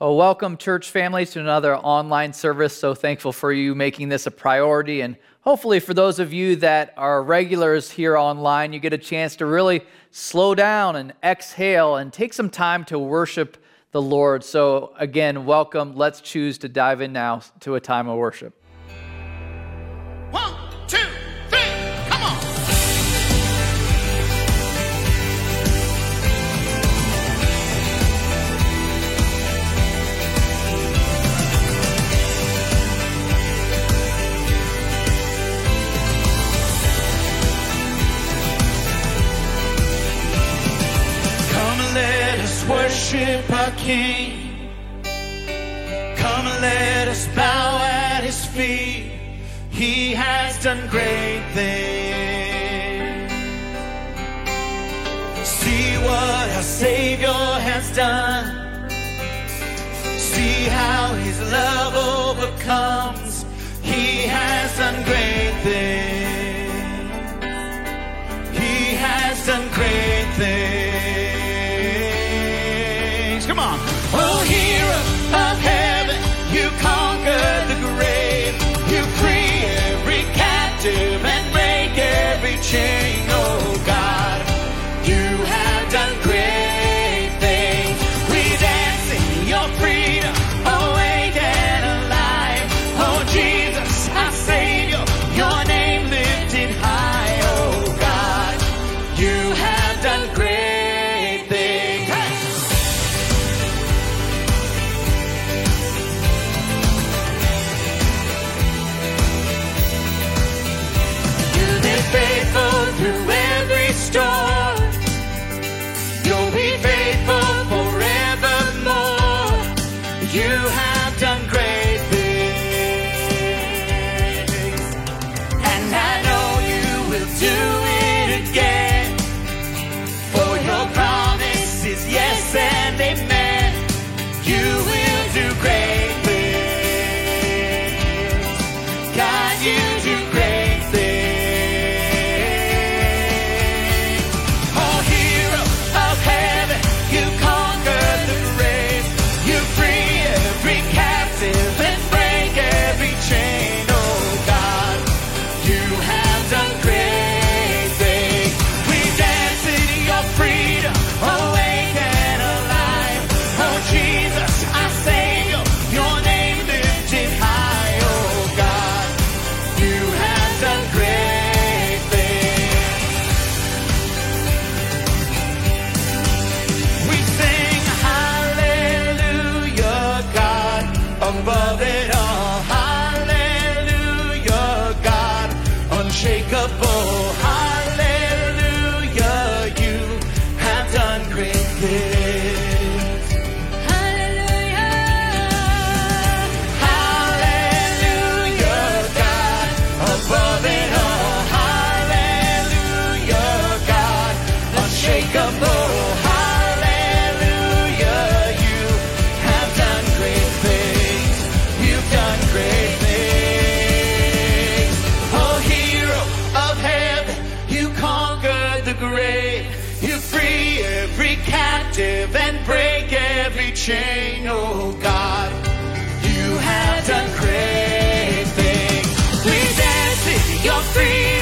Well, welcome, church families, to another online service. So thankful for you making this a priority. And hopefully, for those of you that are regulars here online, you get a chance to really slow down and exhale and take some time to worship the Lord. So, again, welcome. Let's choose to dive in now to a time of worship. King. Come and let us bow at his feet. He has done great things. See what our Savior has done. See how his love overcomes chain, oh God. You have done great things. Please dance, you're free.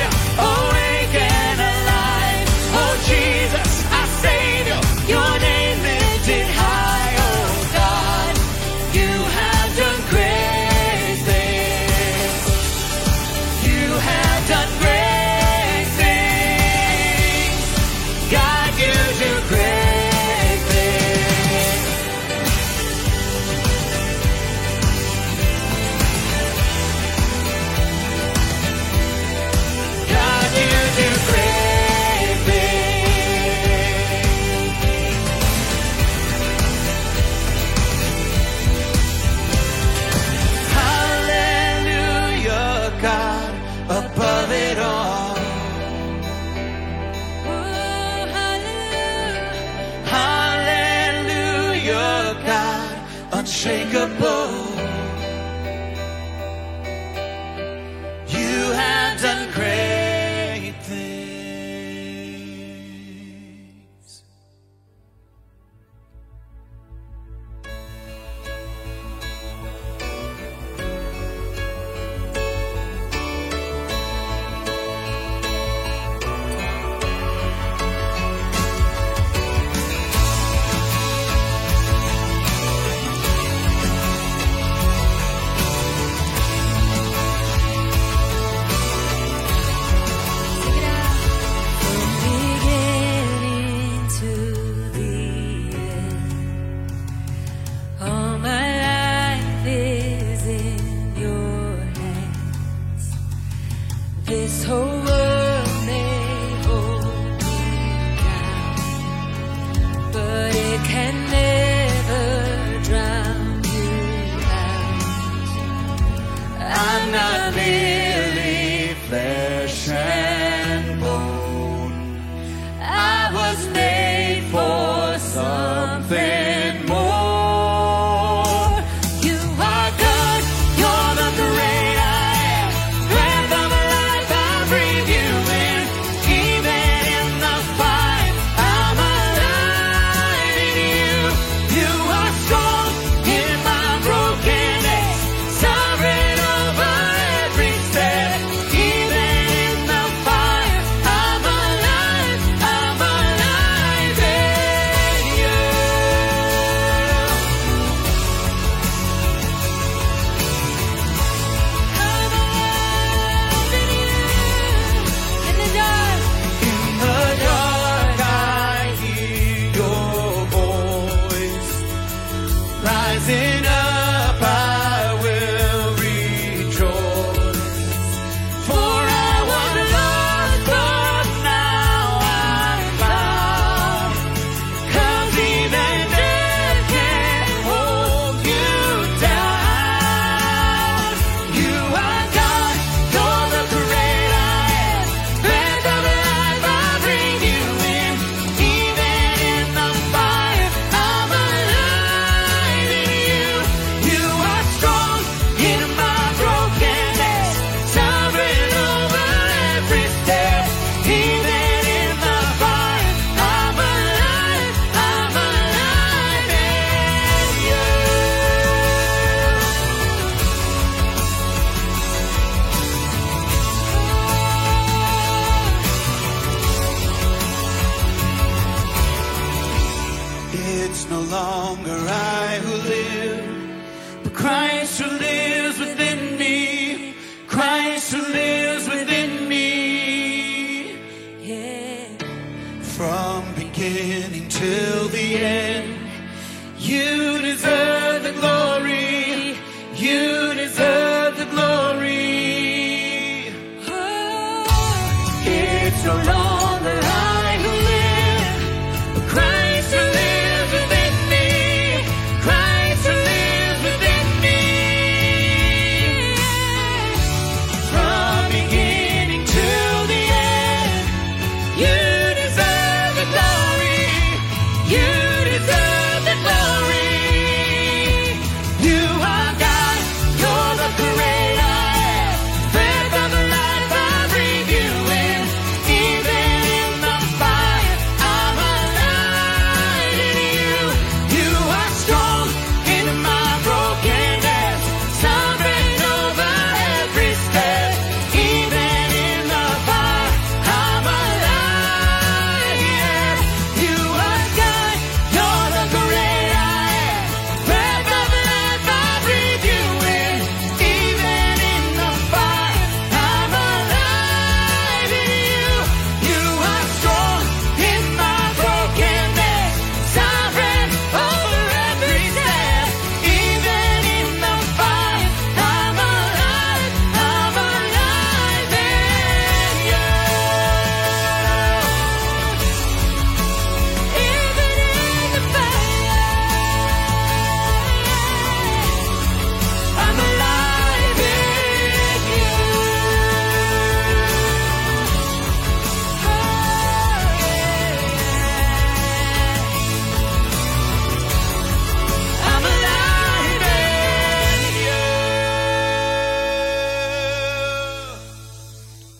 No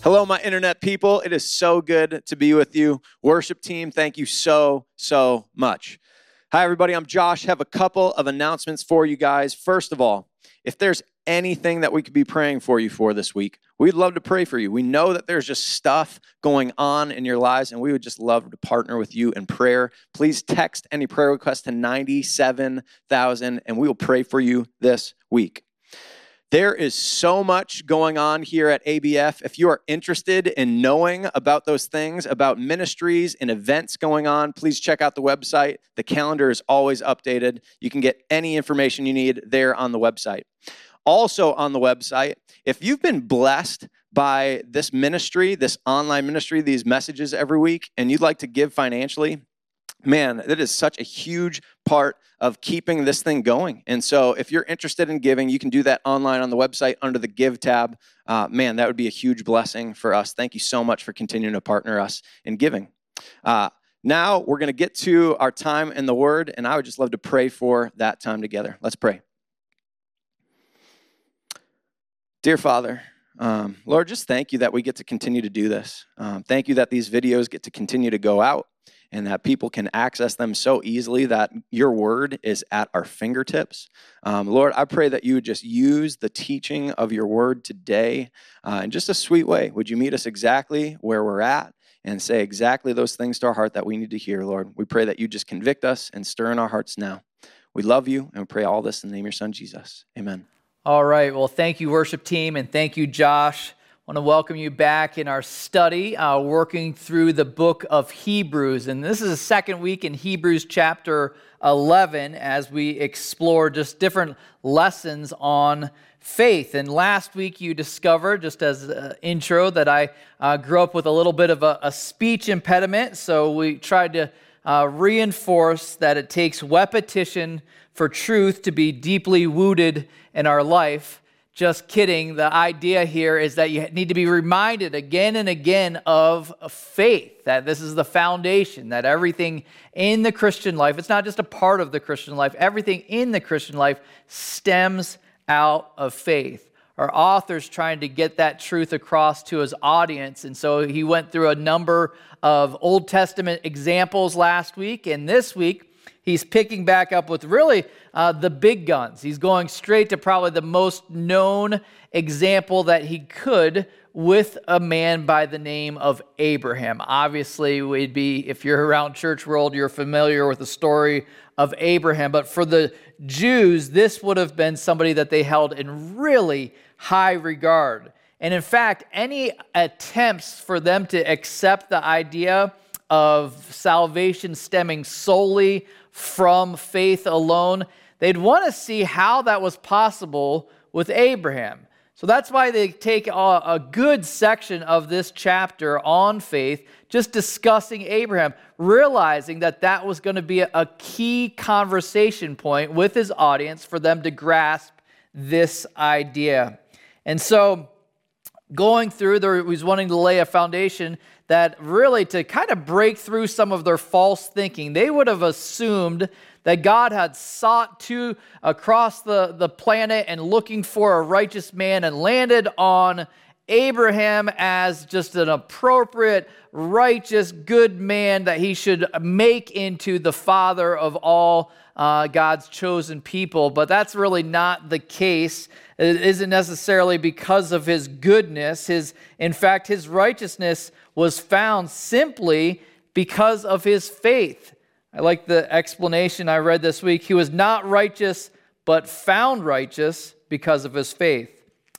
Hello, my internet people. It is so good to be with you. Worship team, thank you so, so much. Hi, everybody. I'm Josh. Have a couple of announcements for you guys. First of all, if there's anything that we could be praying for you for this week, we'd love to pray for you. We know that there's just stuff going on in your lives, and we would just love to partner with you in prayer. Please text any prayer request to 97,000, and we will pray for you this week. There is so much going on here at ABF. If you are interested in knowing about those things, about ministries and events going on, please check out the website. The calendar is always updated. You can get any information you need there on the website. Also, on the website, if you've been blessed by this ministry, this online ministry, these messages every week, and you'd like to give financially, man, that is such a huge part of keeping this thing going. And so, if you're interested in giving, you can do that online on the website under the Give tab. Uh, man, that would be a huge blessing for us. Thank you so much for continuing to partner us in giving. Uh, now, we're going to get to our time in the Word, and I would just love to pray for that time together. Let's pray. Dear Father, um, Lord, just thank you that we get to continue to do this. Um, thank you that these videos get to continue to go out and that people can access them so easily that your word is at our fingertips. Um, Lord, I pray that you would just use the teaching of your word today uh, in just a sweet way. Would you meet us exactly where we're at and say exactly those things to our heart that we need to hear, Lord? We pray that you just convict us and stir in our hearts now. We love you and we pray all this in the name of your son, Jesus. Amen. All right. Well, thank you, worship team, and thank you, Josh. Want to welcome you back in our study, uh, working through the book of Hebrews. And this is the second week in Hebrews chapter 11 as we explore just different lessons on faith. And last week you discovered, just as an intro, that I uh, grew up with a little bit of a, a speech impediment. So we tried to uh, reinforce that it takes repetition for truth to be deeply rooted in our life. Just kidding. The idea here is that you need to be reminded again and again of faith, that this is the foundation, that everything in the Christian life, it's not just a part of the Christian life, everything in the Christian life stems out of faith. Our author's trying to get that truth across to his audience. And so he went through a number of Old Testament examples last week. And this week, he's picking back up with really uh, the big guns. He's going straight to probably the most known example that he could with a man by the name of Abraham. Obviously, we'd be if you're around church world, you're familiar with the story of Abraham. But for the Jews, this would have been somebody that they held in really high regard. And in fact, any attempts for them to accept the idea of salvation stemming solely from faith alone. They'd want to see how that was possible with Abraham. So that's why they take a, good section of this chapter on faith, just discussing Abraham, realizing that that was going to be a key conversation point with his audience for them to grasp this idea. And so, going through, there, he was wanting to lay a foundation that really to kind of break through some of their false thinking. They would have assumed that God had sought to across the, the planet and looking for a righteous man and landed on Abraham as just an appropriate, righteous, good man that he should make into the father of all uh, God's chosen people. But that's really not the case. It isn't necessarily because of his goodness. His, in fact, his righteousness was found simply because of his faith. I like the explanation I read this week. He was not righteous, but found righteous because of his faith.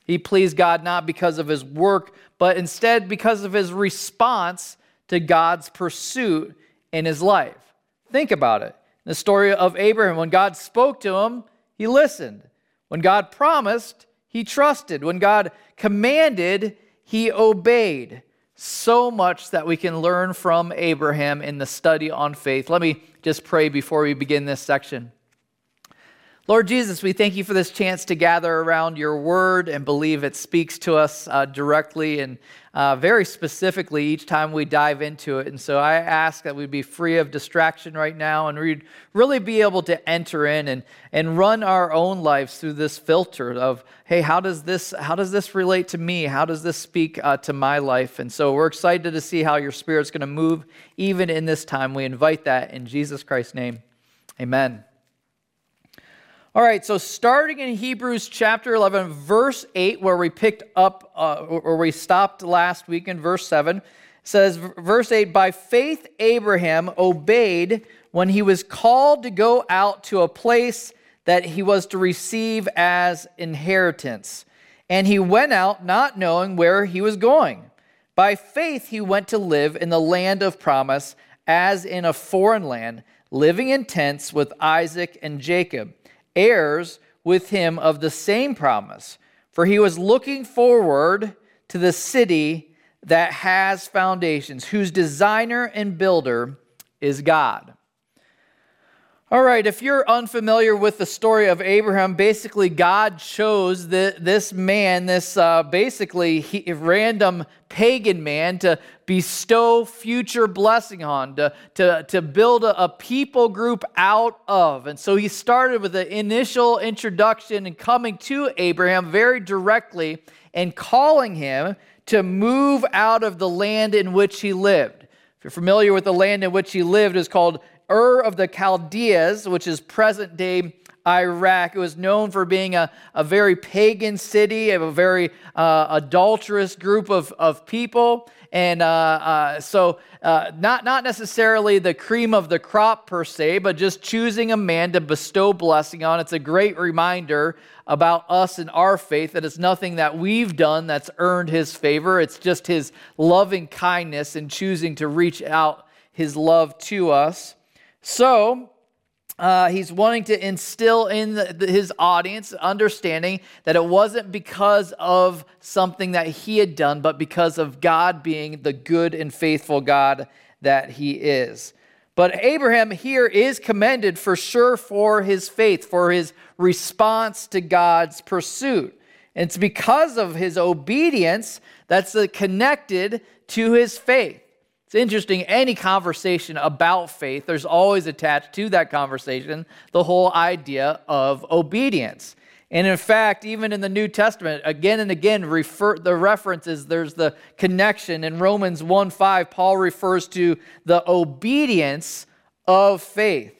He pleased God not because of his work, but instead because of his response to God's pursuit in his life. Think about it. The story of Abraham, when God spoke to him, he listened. When God promised, he trusted. When God commanded, he obeyed so much that we can learn from Abraham in the study on faith. Let me just pray before we begin this section. Lord Jesus, we thank you for this chance to gather around your word and believe it speaks to us uh, directly and uh, very specifically each time we dive into it. And so I ask that we be free of distraction right now and we'd really be able to enter in and, and run our own lives through this filter of, hey, how does this, how does this relate to me? How does this speak uh, to my life? And so we're excited to see how your spirit's going to move even in this time. We invite that in Jesus Christ's name. Amen. All right, so starting in Hebrews chapter 11, verse 8, where we picked up, uh, or we stopped last week in verse 7, says, verse 8, by faith Abraham obeyed when he was called to go out to a place that he was to receive as inheritance. And he went out not knowing where he was going. By faith he went to live in the land of promise, as in a foreign land, living in tents with Isaac and Jacob heirs with him of the same promise. For he was looking forward to the city that has foundations, whose designer and builder is God. All right, if you're unfamiliar with the story of Abraham, basically God chose the, this man, this uh, basically he, random pagan man, to bestow future blessing on, to, to, to build a, a people group out of. And so he started with the initial introduction and coming to Abraham very directly and calling him to move out of the land in which he lived. If you're familiar with the land in which he lived, is called Ur of the Chaldeas, which is present day Iraq. It was known for being a, a very pagan city, a very uh, adulterous group of, of people. And uh, uh, so, uh, not, not necessarily the cream of the crop per se, but just choosing a man to bestow blessing on. It's a great reminder about us and our faith that it's nothing that we've done that's earned his favor. It's just his loving kindness and choosing to reach out his love to us. So, uh, he's wanting to instill in the, the, his audience understanding that it wasn't because of something that he had done, but because of God being the good and faithful God that he is. But Abraham here is commended for sure for his faith, for his response to God's pursuit. And it's because of his obedience that's connected to his faith. It's interesting, any conversation about faith, there's always attached to that conversation the whole idea of obedience. And in fact, even in the New Testament, again and again, refer, the references, there's the connection. In Romans 1 5, Paul refers to the obedience of faith.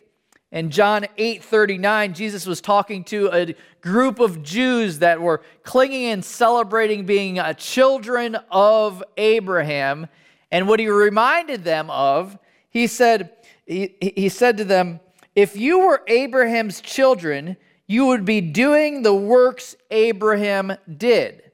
In John 8 39, Jesus was talking to a group of Jews that were clinging and celebrating being children of Abraham. And what he reminded them of, he said, he, he said to them, If you were Abraham's children, you would be doing the works Abraham did.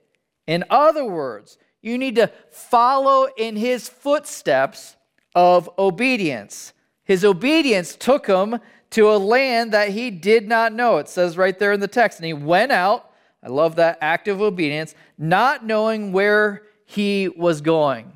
In other words, you need to follow in his footsteps of obedience. His obedience took him to a land that he did not know. It says right there in the text. And he went out, I love that act of obedience, not knowing where he was going.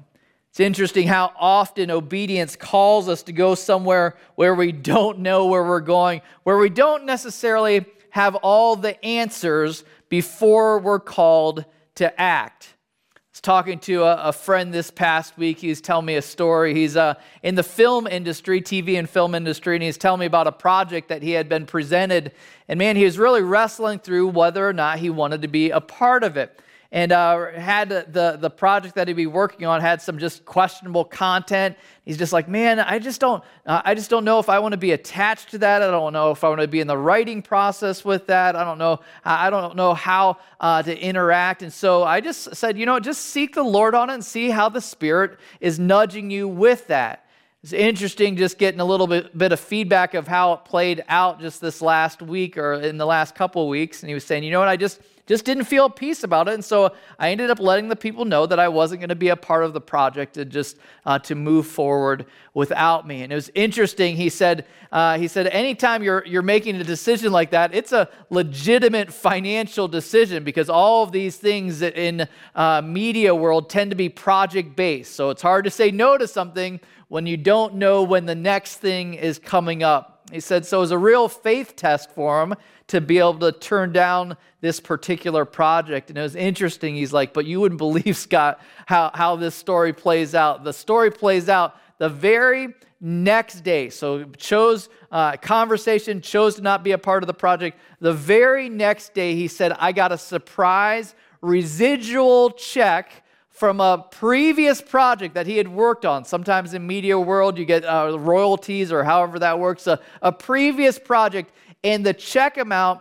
It's interesting how often obedience calls us to go somewhere where we don't know where we're going, where we don't necessarily have all the answers before we're called to act. I was talking to a, a friend this past week. He's telling me a story. He's uh, in the film industry, TV and film industry, and he's telling me about a project that he had been presented. And man, he was really wrestling through whether or not he wanted to be a part of it and uh, had the, the project that he'd be working on had some just questionable content. He's just like man i just don't uh, i just don't know if i want to be attached to that. I don't know if i want to be in the writing process with that. I don't know i don't know how uh, to interact. And so i just said you know just seek the lord on it and see how the spirit is nudging you with that. It's interesting just getting a little bit, bit of feedback of how it played out just this last week or in the last couple of weeks. And he was saying you know what? I just just didn't feel peace about it. And so I ended up letting the people know that I wasn't going to be a part of the project and just uh, to move forward without me. And it was interesting. He said, uh, he said, anytime you're, you're making a decision like that, it's a legitimate financial decision because all of these things in uh, media world tend to be project based. So it's hard to say no to something when you don't know when the next thing is coming up. He said, so it was a real faith test for him to be able to turn down this particular project. And it was interesting. He's like, but you wouldn't believe, Scott, how, how this story plays out. The story plays out the very next day. So chose uh, conversation, chose to not be a part of the project. The very next day, he said, I got a surprise residual check from a previous project that he had worked on. Sometimes in media world, you get uh, royalties or however that works. A, a previous project, and the check amount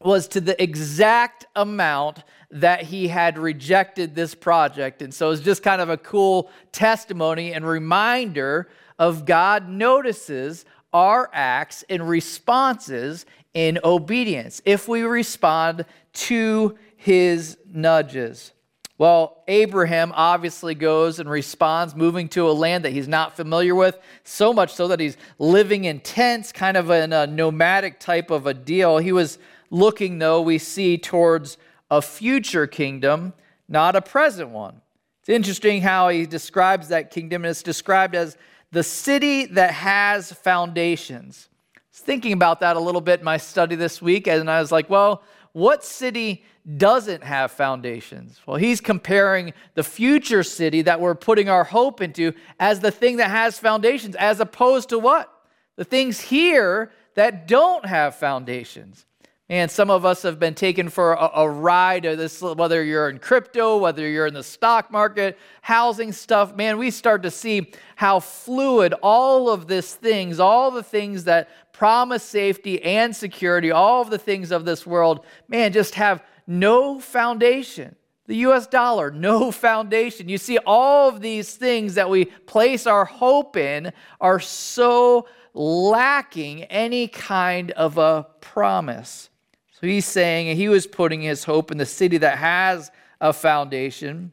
was to the exact amount that he had rejected this project. And so it's just kind of a cool testimony and reminder of God notices our acts and responses in obedience if we respond to his nudges. Well, Abraham obviously goes and responds, moving to a land that he's not familiar with, so much so that he's living in tents, kind of in a nomadic type of a deal. He was looking, though, we see towards a future kingdom, not a present one. It's interesting how he describes that kingdom, and it's described as the city that has foundations. I was thinking about that a little bit in my study this week, and I was like, well, what city doesn't have foundations? Well, he's comparing the future city that we're putting our hope into as the thing that has foundations, as opposed to what? The things here that don't have foundations. And some of us have been taken for a, a ride, this, whether you're in crypto, whether you're in the stock market, housing stuff. Man, we start to see how fluid all of these things, all the things that promise safety and security, all of the things of this world, man, just have no foundation. The US dollar, no foundation. You see, all of these things that we place our hope in are so lacking any kind of a promise. So he's saying he was putting his hope in the city that has a foundation.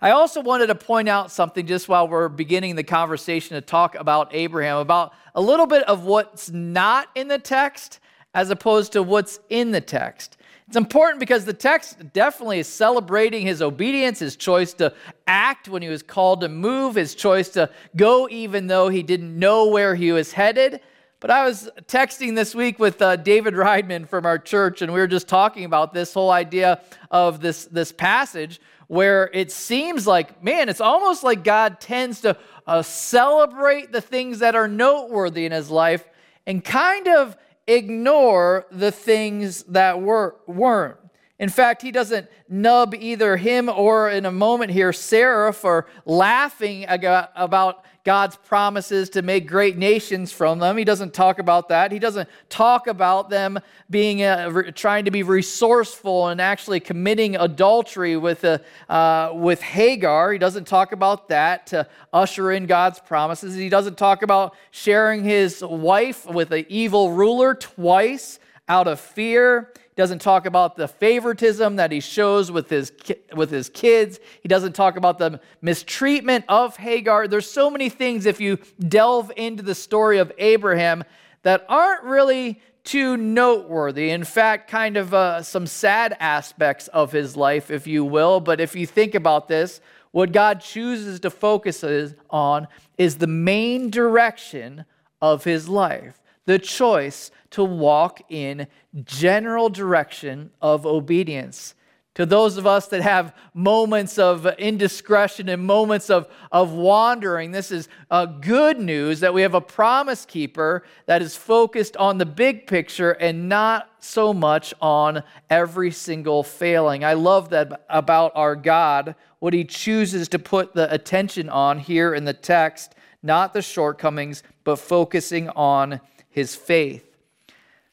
I also wanted to point out something just while we're beginning the conversation to talk about Abraham, about a little bit of what's not in the text as opposed to what's in the text. It's important because the text definitely is celebrating his obedience, his choice to act when he was called to move, his choice to go even though he didn't know where he was headed. But I was texting this week with uh, David Reidman from our church, and we were just talking about this whole idea of this, this passage where it seems like, man, it's almost like God tends to uh, celebrate the things that are noteworthy in his life and kind of ignore the things that were, weren't. In fact, he doesn't nub either him or, in a moment here, Sarah for laughing about God's promises to make great nations from them. He doesn't talk about that. He doesn't talk about them being uh, trying to be resourceful and actually committing adultery with, uh, uh, with Hagar. He doesn't talk about that to usher in God's promises. He doesn't talk about sharing his wife with an evil ruler twice out of fear doesn't talk about the favoritism that he shows with his, with his kids. He doesn't talk about the mistreatment of Hagar. There's so many things, if you delve into the story of Abraham, that aren't really too noteworthy. In fact, kind of uh, some sad aspects of his life, if you will. But if you think about this, what God chooses to focus on is the main direction of his life, the choice to walk in general direction of obedience. To those of us that have moments of indiscretion and moments of, of wandering, this is a good news that we have a promise keeper that is focused on the big picture and not so much on every single failing. I love that about our God, what he chooses to put the attention on here in the text, not the shortcomings, but focusing on his faith.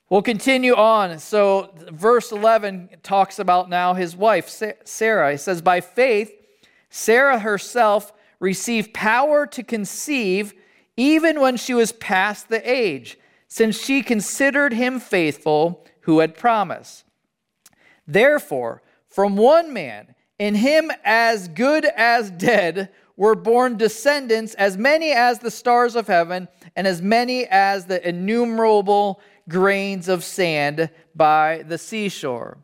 We'll continue on. So, verse 11 talks about now his wife, Sarah. He says, By faith, Sarah herself received power to conceive even when she was past the age, since she considered him faithful who had promised. Therefore, from one man, in him as good as dead, were born descendants as many as the stars of heaven and as many as the innumerable grains of sand by the seashore.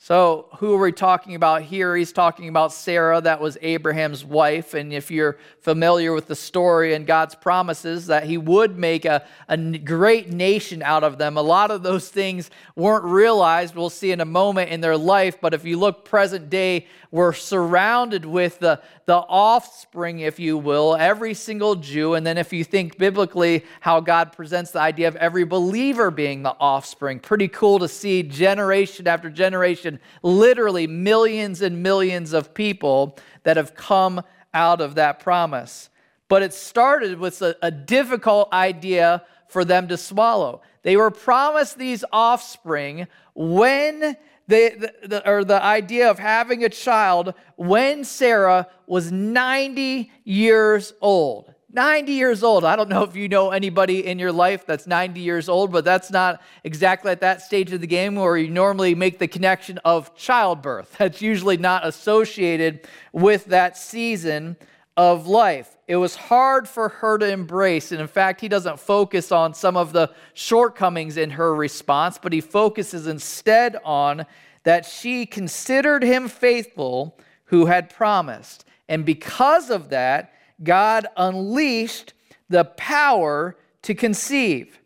So, who are we talking about here? He's talking about Sarah, that was Abraham's wife. And if you're familiar with the story and God's promises that he would make a, a great nation out of them, a lot of those things weren't realized. We'll see in a moment in their life. But if you look present day, we're surrounded with the, the offspring, if you will, every single Jew. And then if you think biblically how God presents the idea of every believer being the offspring, pretty cool to see generation after generation, literally millions and millions of people that have come out of that promise. But it started with a, a difficult idea for them to swallow. They were promised these offspring when the, the, or the idea of having a child when Sarah was 90 years old. 90 years old. I don't know if you know anybody in your life that's 90 years old, but that's not exactly at that stage of the game where you normally make the connection of childbirth. That's usually not associated with that season of life. It was hard for her to embrace. And in fact, he doesn't focus on some of the shortcomings in her response, but he focuses instead on that she considered him faithful who had promised. And because of that, God unleashed the power to conceive.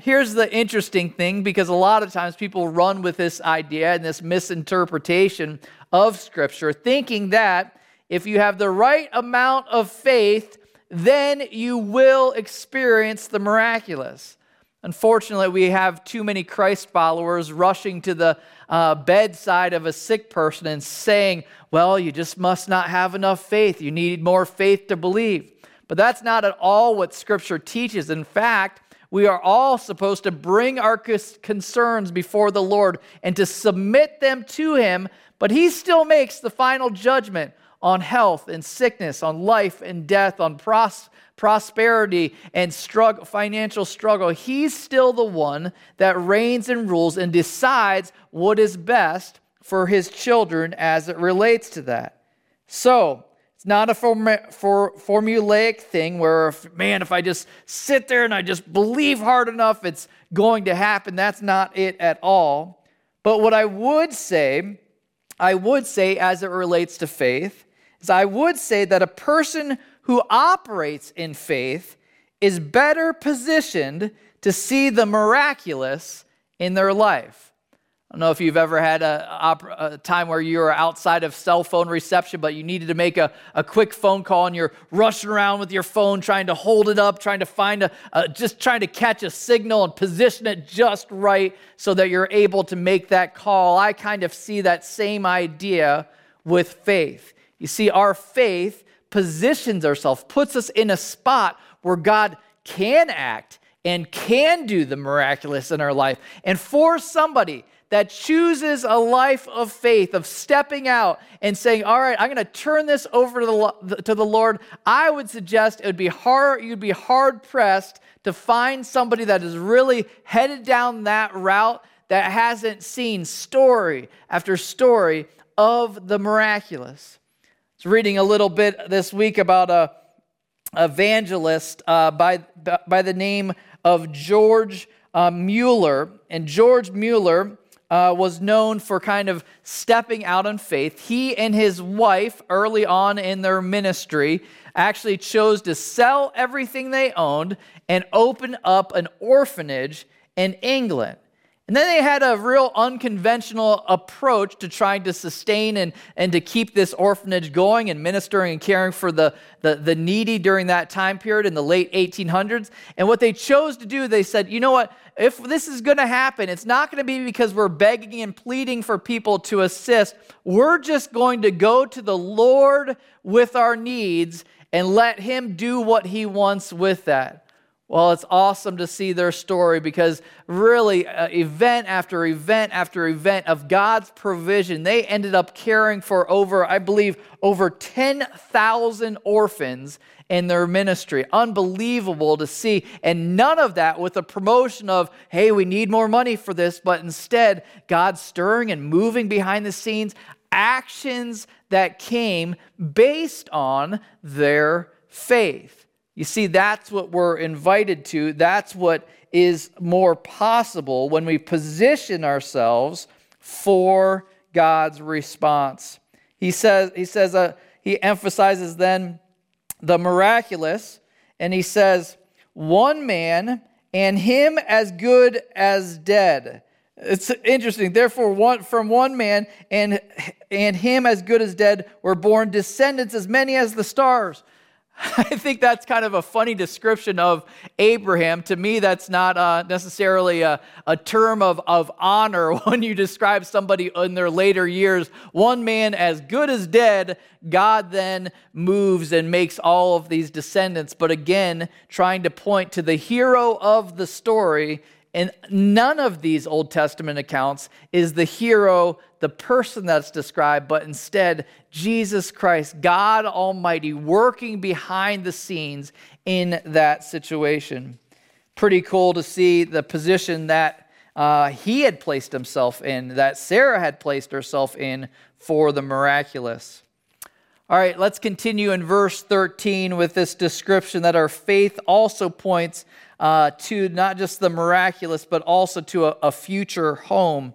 Here's the interesting thing because a lot of times people run with this idea and this misinterpretation of Scripture, thinking that if you have the right amount of faith, then you will experience the miraculous. Unfortunately, we have too many Christ followers rushing to the uh, bedside of a sick person and saying, Well, you just must not have enough faith. You need more faith to believe. But that's not at all what Scripture teaches. In fact, we are all supposed to bring our concerns before the Lord and to submit them to Him, but He still makes the final judgment on health and sickness, on life and death, on pros- prosperity and financial struggle, he's still the one that reigns and rules and decides what is best for his children as it relates to that. So, it's not a form, for, formulaic thing where, if, man, if I just sit there and I just believe hard enough, it's going to happen. That's not it at all. But what I would say, I would say as it relates to faith, is I would say that a person who operates in faith is better positioned to see the miraculous in their life. I don't know if you've ever had a, a, time where you were outside of cell phone reception, but you needed to make a, a quick phone call and you're rushing around with your phone, trying to hold it up, trying to find a, a, just trying to catch a signal and position it just right so that you're able to make that call. I kind of see that same idea with faith. You see, our faith positions ourselves, puts us in a spot where God can act and can do the miraculous in our life. And for somebody that chooses a life of faith, of stepping out and saying, All right, I'm going to turn this over to the, to the Lord, I would suggest it would be hard, you'd be hard pressed to find somebody that is really headed down that route that hasn't seen story after story of the miraculous was reading a little bit this week about a evangelist uh, by, by the name of George uh, Mueller. And George Mueller uh, was known for kind of stepping out in faith. He and his wife, early on in their ministry, actually chose to sell everything they owned and open up an orphanage in England. And then they had a real unconventional approach to trying to sustain and, and to keep this orphanage going and ministering and caring for the, the, the needy during that time period in the late 1800s. And what they chose to do, they said, you know what? If this is going to happen, it's not going to be because we're begging and pleading for people to assist. We're just going to go to the Lord with our needs and let Him do what He wants with that. Well, it's awesome to see their story because really, uh, event after event after event of God's provision, they ended up caring for over, I believe, over 10,000 orphans in their ministry. Unbelievable to see. And none of that with the promotion of, hey, we need more money for this, but instead, God stirring and moving behind the scenes, actions that came based on their faith. You see, that's what we're invited to. That's what is more possible when we position ourselves for God's response. He says, he says, uh, he emphasizes then the miraculous, and he says, one man and him as good as dead. It's interesting. Therefore, one, from one man and, and him as good as dead were born descendants as many as the stars I think that's kind of a funny description of Abraham. To me, that's not uh, necessarily a, a term of, of honor when you describe somebody in their later years. One man as good as dead, God then moves and makes all of these descendants. But again, trying to point to the hero of the story and none of these Old Testament accounts is the hero, the person that's described, but instead Jesus Christ, God Almighty, working behind the scenes in that situation. Pretty cool to see the position that uh, he had placed himself in, that Sarah had placed herself in for the miraculous. All right, let's continue in verse 13 with this description that our faith also points uh, to not just the miraculous, but also to a, a future home.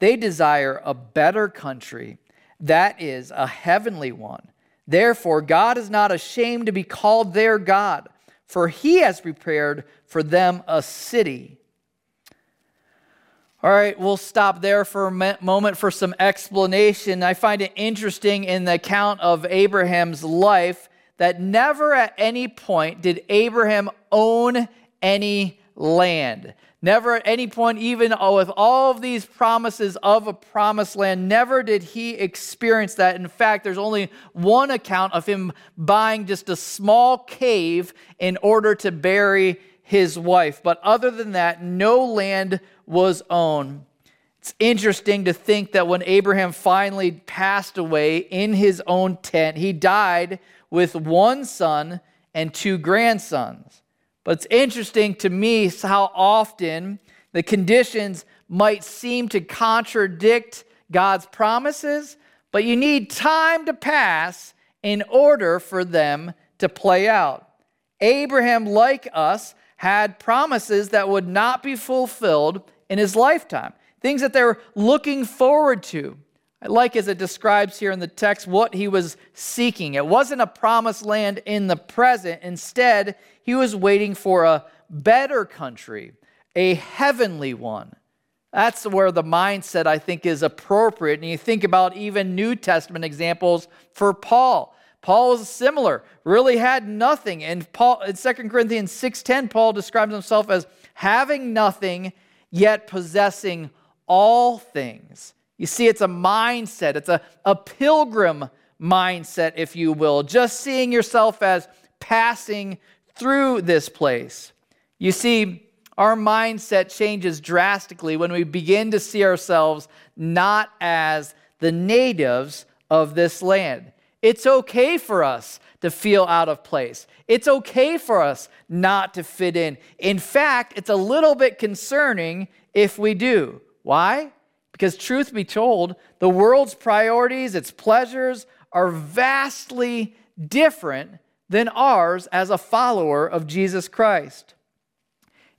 they desire a better country, that is, a heavenly one. Therefore, God is not ashamed to be called their God, for he has prepared for them a city. All right, we'll stop there for a moment for some explanation. I find it interesting in the account of Abraham's life that never at any point did Abraham own any land. Never at any point, even with all of these promises of a promised land, never did he experience that. In fact, there's only one account of him buying just a small cave in order to bury his wife. But other than that, no land was owned. It's interesting to think that when Abraham finally passed away in his own tent, he died with one son and two grandsons. But it's interesting to me how often the conditions might seem to contradict God's promises, but you need time to pass in order for them to play out. Abraham, like us, had promises that would not be fulfilled in his lifetime, things that they're looking forward to. I like as it describes here in the text what he was seeking. It wasn't a promised land in the present. Instead, he was waiting for a better country, a heavenly one. That's where the mindset I think is appropriate. And you think about even New Testament examples for Paul. Paul was similar, really had nothing. And Paul in 2 Corinthians 6:10, Paul describes himself as having nothing, yet possessing all things. You see, it's a mindset, it's a, a pilgrim mindset, if you will, just seeing yourself as passing through this place. You see, our mindset changes drastically when we begin to see ourselves not as the natives of this land. It's okay for us to feel out of place. It's okay for us not to fit in. In fact, it's a little bit concerning if we do. Why? Because, truth be told, the world's priorities, its pleasures, are vastly different than ours as a follower of Jesus Christ.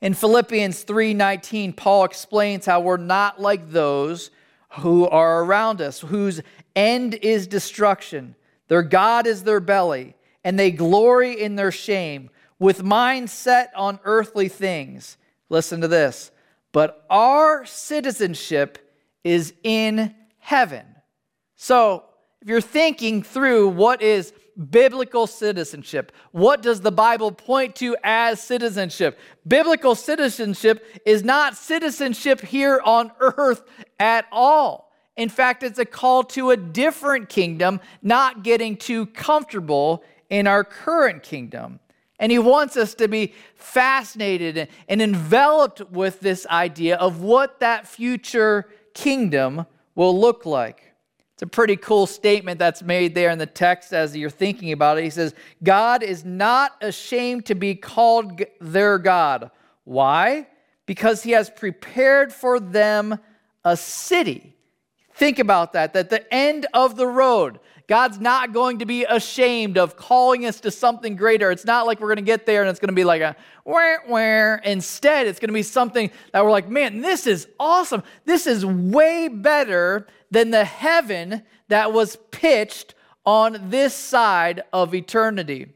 In Philippians 3:19, Paul explains how we're not like those who are around us, whose end is destruction. Their God is their belly, and they glory in their shame, with minds set on earthly things. Listen to this. But our citizenship is in heaven. So, if you're thinking through what is biblical citizenship, what does the Bible point to as citizenship? Biblical citizenship is not citizenship here on earth at all. In fact, it's a call to a different kingdom, not getting too comfortable in our current kingdom. And he wants us to be fascinated and enveloped with this idea of what that future kingdom will look like. It's a pretty cool statement that's made there in the text as you're thinking about it. He says, God is not ashamed to be called their God. Why? Because he has prepared for them a city. Think about that, that the end of the road, God's not going to be ashamed of calling us to something greater. It's not like we're going to get there and it's going to be like a where, where. Instead, it's going to be something that we're like, man, this is awesome. This is way better than the heaven that was pitched on this side of eternity.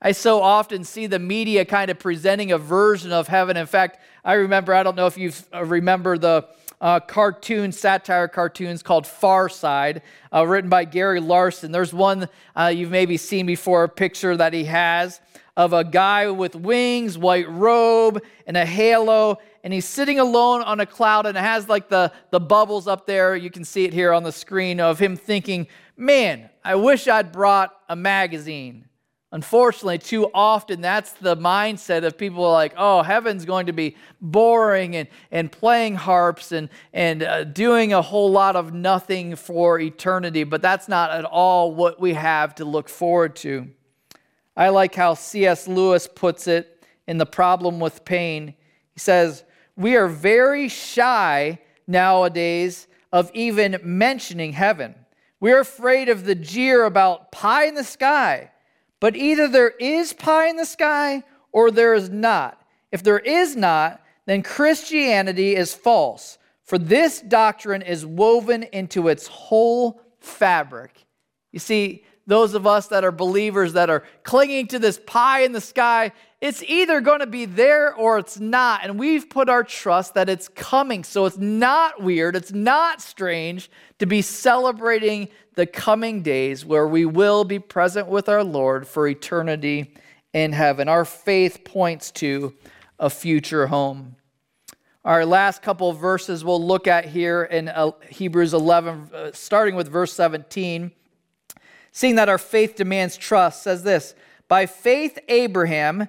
I so often see the media kind of presenting a version of heaven. In fact, I remember, I don't know if you remember the uh, cartoon, satire cartoons called Far Side, uh, written by Gary Larson. There's one uh, you've maybe seen before, a picture that he has of a guy with wings, white robe, and a halo, and he's sitting alone on a cloud, and it has like the, the bubbles up there. You can see it here on the screen of him thinking, Man, I wish I'd brought a magazine. Unfortunately, too often that's the mindset of people like, oh, heaven's going to be boring and, and playing harps and, and uh, doing a whole lot of nothing for eternity. But that's not at all what we have to look forward to. I like how C.S. Lewis puts it in The Problem with Pain. He says, We are very shy nowadays of even mentioning heaven. We're afraid of the jeer about pie in the sky but either there is pie in the sky or there is not. If there is not, then Christianity is false, for this doctrine is woven into its whole fabric. You see, those of us that are believers that are clinging to this pie in the sky, it's either going to be there or it's not. And we've put our trust that it's coming. So it's not weird, it's not strange to be celebrating the coming days where we will be present with our Lord for eternity in heaven. Our faith points to a future home. Our last couple verses we'll look at here in uh, Hebrews 11, uh, starting with verse 17. Seeing that our faith demands trust, says this By faith, Abraham,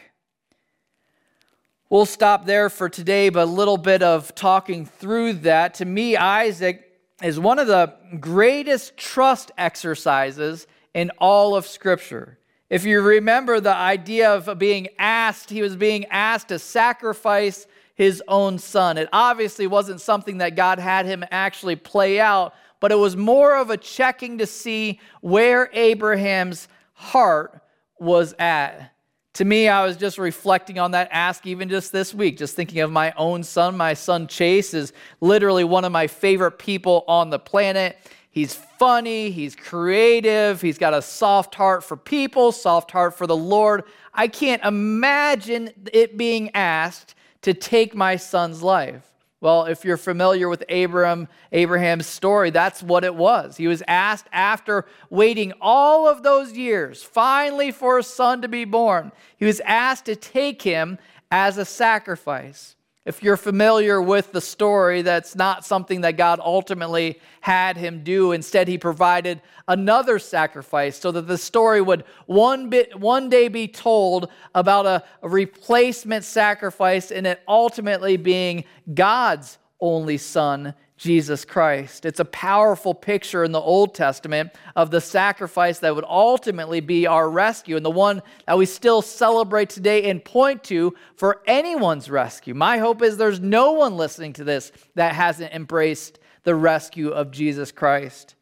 We'll stop there for today, but a little bit of talking through that. To me, Isaac is one of the greatest trust exercises in all of Scripture. If you remember the idea of being asked, he was being asked to sacrifice his own son. It obviously wasn't something that God had him actually play out, but it was more of a checking to see where Abraham's heart was at. To me, I was just reflecting on that ask even just this week, just thinking of my own son. My son Chase is literally one of my favorite people on the planet. He's funny, he's creative, he's got a soft heart for people, soft heart for the Lord. I can't imagine it being asked to take my son's life. Well, if you're familiar with Abraham, Abraham's story, that's what it was. He was asked after waiting all of those years, finally for a son to be born. He was asked to take him as a sacrifice. If you're familiar with the story, that's not something that God ultimately had him do. Instead, he provided another sacrifice so that the story would one, bit, one day be told about a, a replacement sacrifice and it ultimately being God's only son, Jesus Christ. It's a powerful picture in the Old Testament of the sacrifice that would ultimately be our rescue and the one that we still celebrate today and point to for anyone's rescue. My hope is there's no one listening to this that hasn't embraced the rescue of Jesus Christ.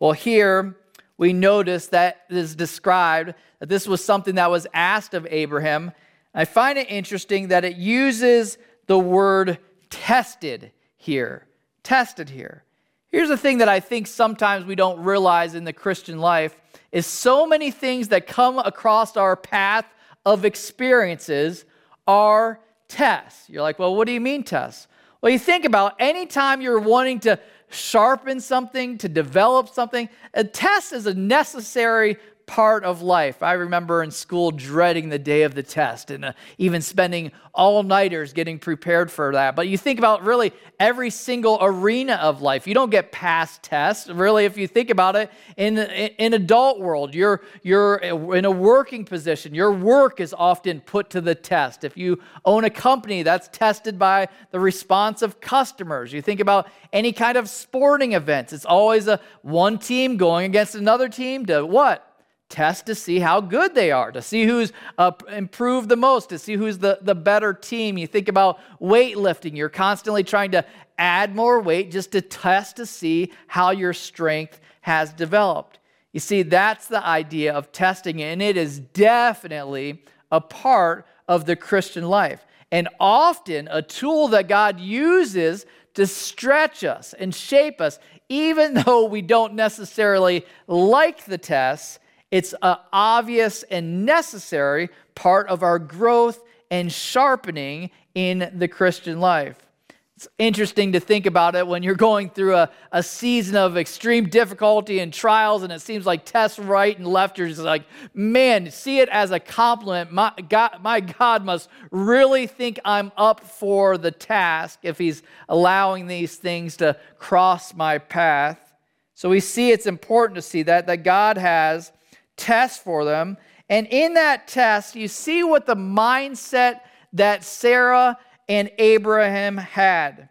Well, here we notice that it is described that this was something that was asked of Abraham. I find it interesting that it uses the word tested here tested here. Here's the thing that I think sometimes we don't realize in the Christian life is so many things that come across our path of experiences are tests. You're like, well, what do you mean tests? Well, you think about anytime you're wanting to sharpen something, to develop something, a test is a necessary part of life. I remember in school dreading the day of the test and uh, even spending all nighters getting prepared for that. But you think about really every single arena of life. You don't get past tests. Really, if you think about it, in, in adult world, you're, you're in a working position. Your work is often put to the test. If you own a company, that's tested by the response of customers. You think about any kind of sporting events. It's always a one team going against another team to what? Test to see how good they are, to see who's uh, improved the most, to see who's the, the better team. You think about weightlifting, you're constantly trying to add more weight just to test to see how your strength has developed. You see, that's the idea of testing, and it is definitely a part of the Christian life. And often a tool that God uses to stretch us and shape us, even though we don't necessarily like the tests, it's an obvious and necessary part of our growth and sharpening in the Christian life. It's interesting to think about it when you're going through a, a season of extreme difficulty and trials, and it seems like tests right and left. You're just like, man, see it as a compliment. My God, my God must really think I'm up for the task if He's allowing these things to cross my path. So we see it's important to see that, that God has test for them. And in that test, you see what the mindset that Sarah and Abraham had.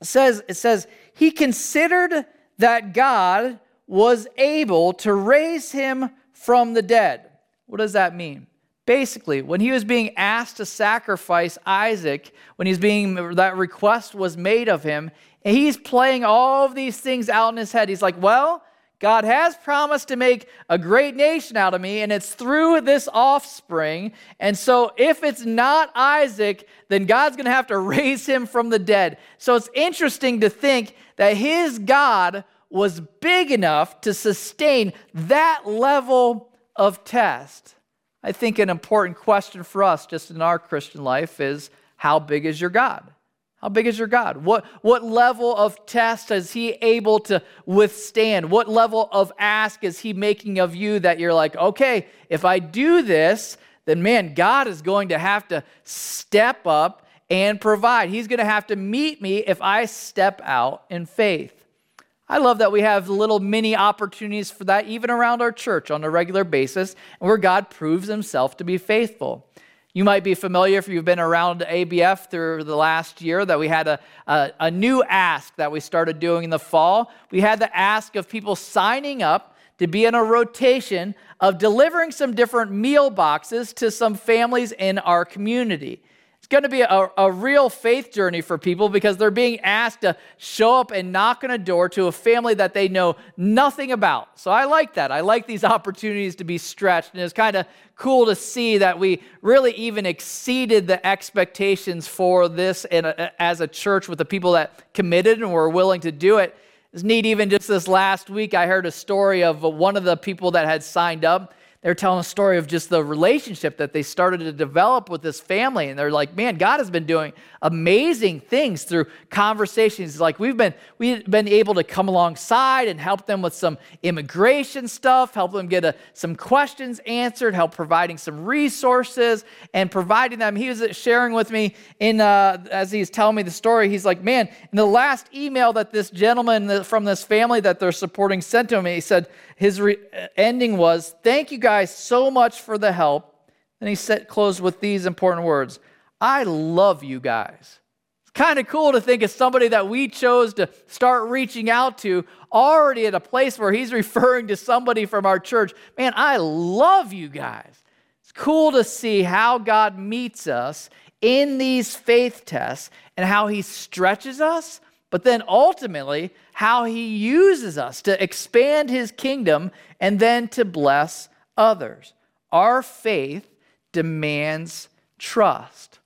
It says, it says, he considered that God was able to raise him from the dead. What does that mean? Basically, when he was being asked to sacrifice Isaac, when he's being that request was made of him, he's playing all of these things out in his head. He's like, "Well, God has promised to make a great nation out of me, and it's through this offspring. And so, if it's not Isaac, then God's going to have to raise him from the dead. So, it's interesting to think that his God was big enough to sustain that level of test. I think an important question for us just in our Christian life is how big is your God? How big is your God? What, what level of test is He able to withstand? What level of ask is He making of you that you're like, okay, if I do this, then man, God is going to have to step up and provide. He's going to have to meet me if I step out in faith. I love that we have little mini opportunities for that, even around our church on a regular basis, where God proves himself to be faithful. You might be familiar if you've been around ABF through the last year that we had a, a, a, new ask that we started doing in the fall. We had the ask of people signing up to be in a rotation of delivering some different meal boxes to some families in our community. It's going to be a, a real faith journey for people because they're being asked to show up and knock on a door to a family that they know nothing about. So I like that. I like these opportunities to be stretched. And it's kind of cool to see that we really even exceeded the expectations for this as a church with the people that committed and were willing to do it. It's neat, even just this last week, I heard a story of one of the people that had signed up they're telling a story of just the relationship that they started to develop with this family. And they're like, man, God has been doing amazing things through conversations. Like we've been, we've been able to come alongside and help them with some immigration stuff, help them get a, some questions answered, help providing some resources and providing them. He was sharing with me in, uh, as he's telling me the story, he's like, man, in the last email that this gentleman from this family that they're supporting sent to me he said, his re- ending was, Thank you guys so much for the help. And he said, closed with these important words I love you guys. It's kind of cool to think of somebody that we chose to start reaching out to already at a place where he's referring to somebody from our church. Man, I love you guys. It's cool to see how God meets us in these faith tests and how he stretches us, but then ultimately how he uses us to expand his kingdom and then to bless others. Our faith demands trust.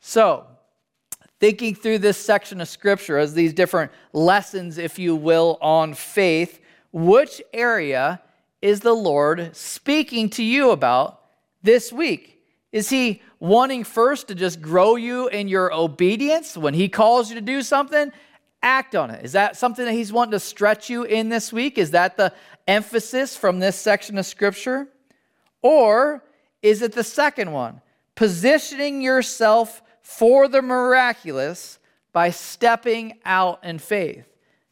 So, thinking through this section of scripture as these different lessons, if you will, on faith, which area is the Lord speaking to you about this week? Is he wanting first to just grow you in your obedience when he calls you to do something? Act on it. Is that something that he's wanting to stretch you in this week? Is that the emphasis from this section of scripture? Or is it the second one? Positioning yourself for the miraculous by stepping out in faith.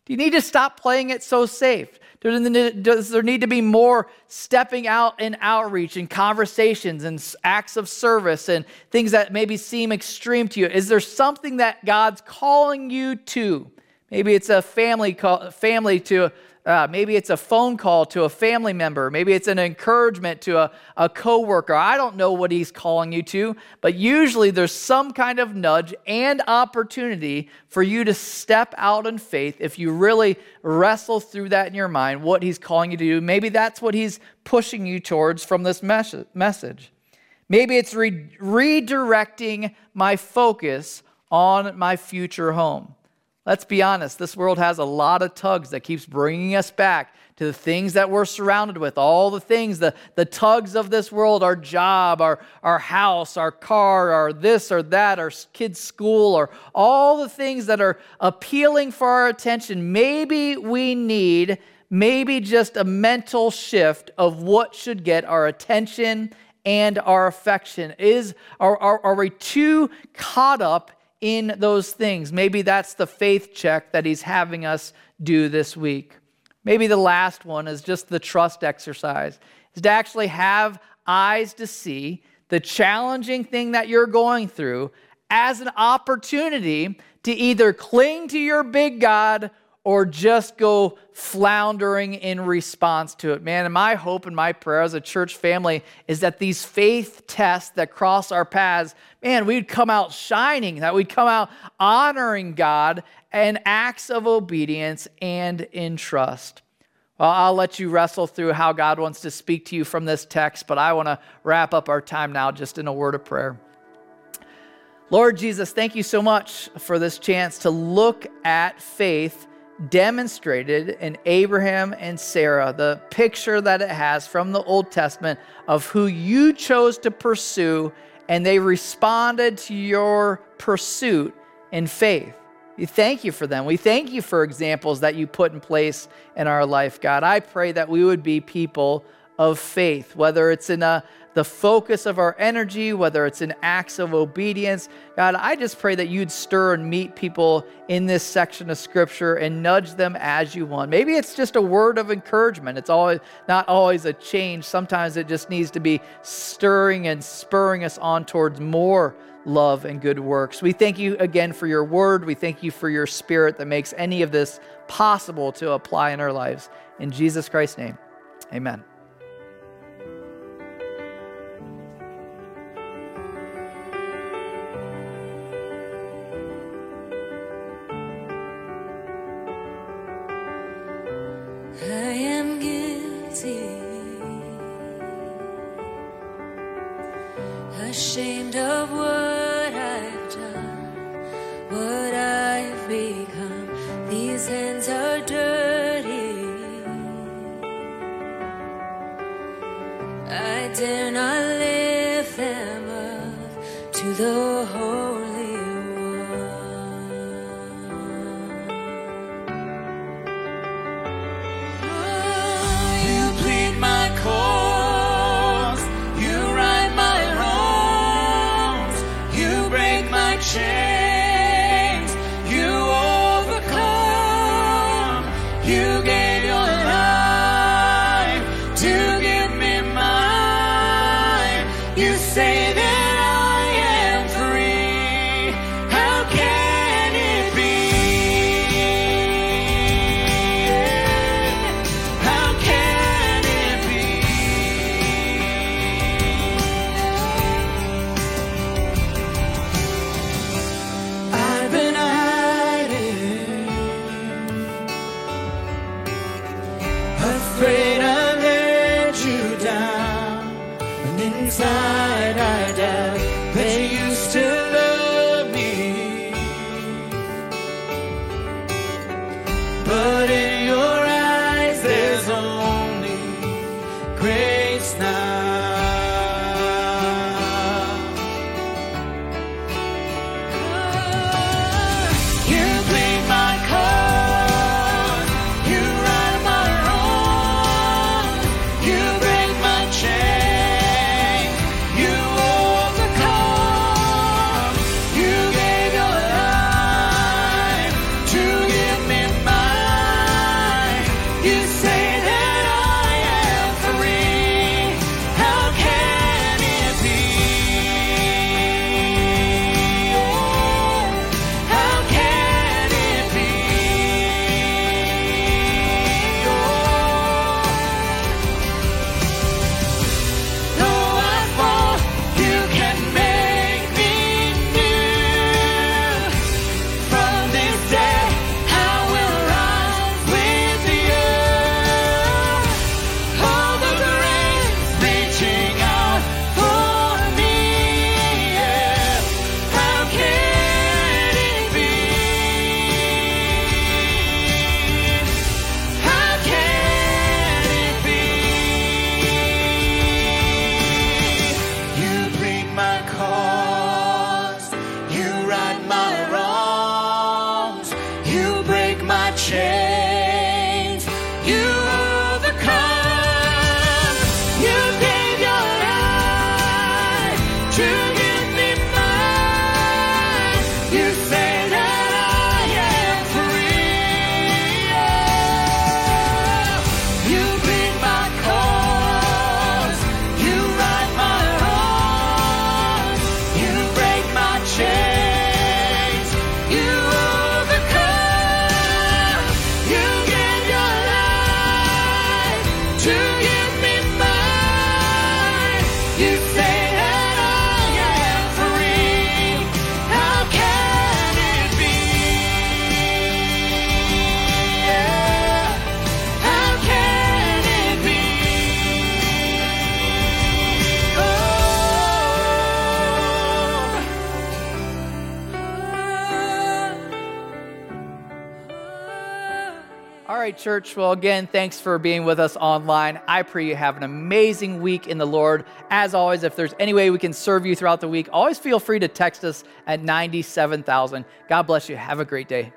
Do you need to stop playing it so safe? Does there need to be more stepping out in outreach and conversations and acts of service and things that maybe seem extreme to you? Is there something that God's calling you to? Maybe it's a family call, family to, uh, maybe it's a phone call to a family member. Maybe it's an encouragement to a, a coworker. I don't know what he's calling you to, but usually there's some kind of nudge and opportunity for you to step out in faith if you really wrestle through that in your mind, what he's calling you to do. Maybe that's what he's pushing you towards from this mes- message. Maybe it's re- redirecting my focus on my future home. Let's be honest, this world has a lot of tugs that keeps bringing us back to the things that we're surrounded with, all the things, the, the tugs of this world, our job, our, our house, our car, our this or that, our kids' school, or all the things that are appealing for our attention. Maybe we need maybe just a mental shift of what should get our attention and our affection. Is are, are, are we too caught up in those things. Maybe that's the faith check that he's having us do this week. Maybe the last one is just the trust exercise, is to actually have eyes to see the challenging thing that you're going through as an opportunity to either cling to your big God or just go floundering in response to it. Man, and my hope and my prayer as a church family is that these faith tests that cross our paths, man, we'd come out shining, that we'd come out honoring God in acts of obedience and in trust. Well, I'll let you wrestle through how God wants to speak to you from this text, but I want to wrap up our time now just in a word of prayer. Lord Jesus, thank you so much for this chance to look at faith demonstrated in Abraham and Sarah, the picture that it has from the Old Testament of who you chose to pursue, and they responded to your pursuit in faith. We thank you for them. We thank you for examples that you put in place in our life, God. I pray that we would be people of faith, whether it's in a the focus of our energy, whether it's in acts of obedience. God, I just pray that you'd stir and meet people in this section of scripture and nudge them as you want. Maybe it's just a word of encouragement. It's always not always a change. Sometimes it just needs to be stirring and spurring us on towards more love and good works. We thank you again for your word. We thank you for your spirit that makes any of this possible to apply in our lives. In Jesus Christ's name, amen. Church. Well, again, thanks for being with us online. I pray you have an amazing week in the Lord. As always, if there's any way we can serve you throughout the week, always feel free to text us at 97,000. God bless you. Have a great day.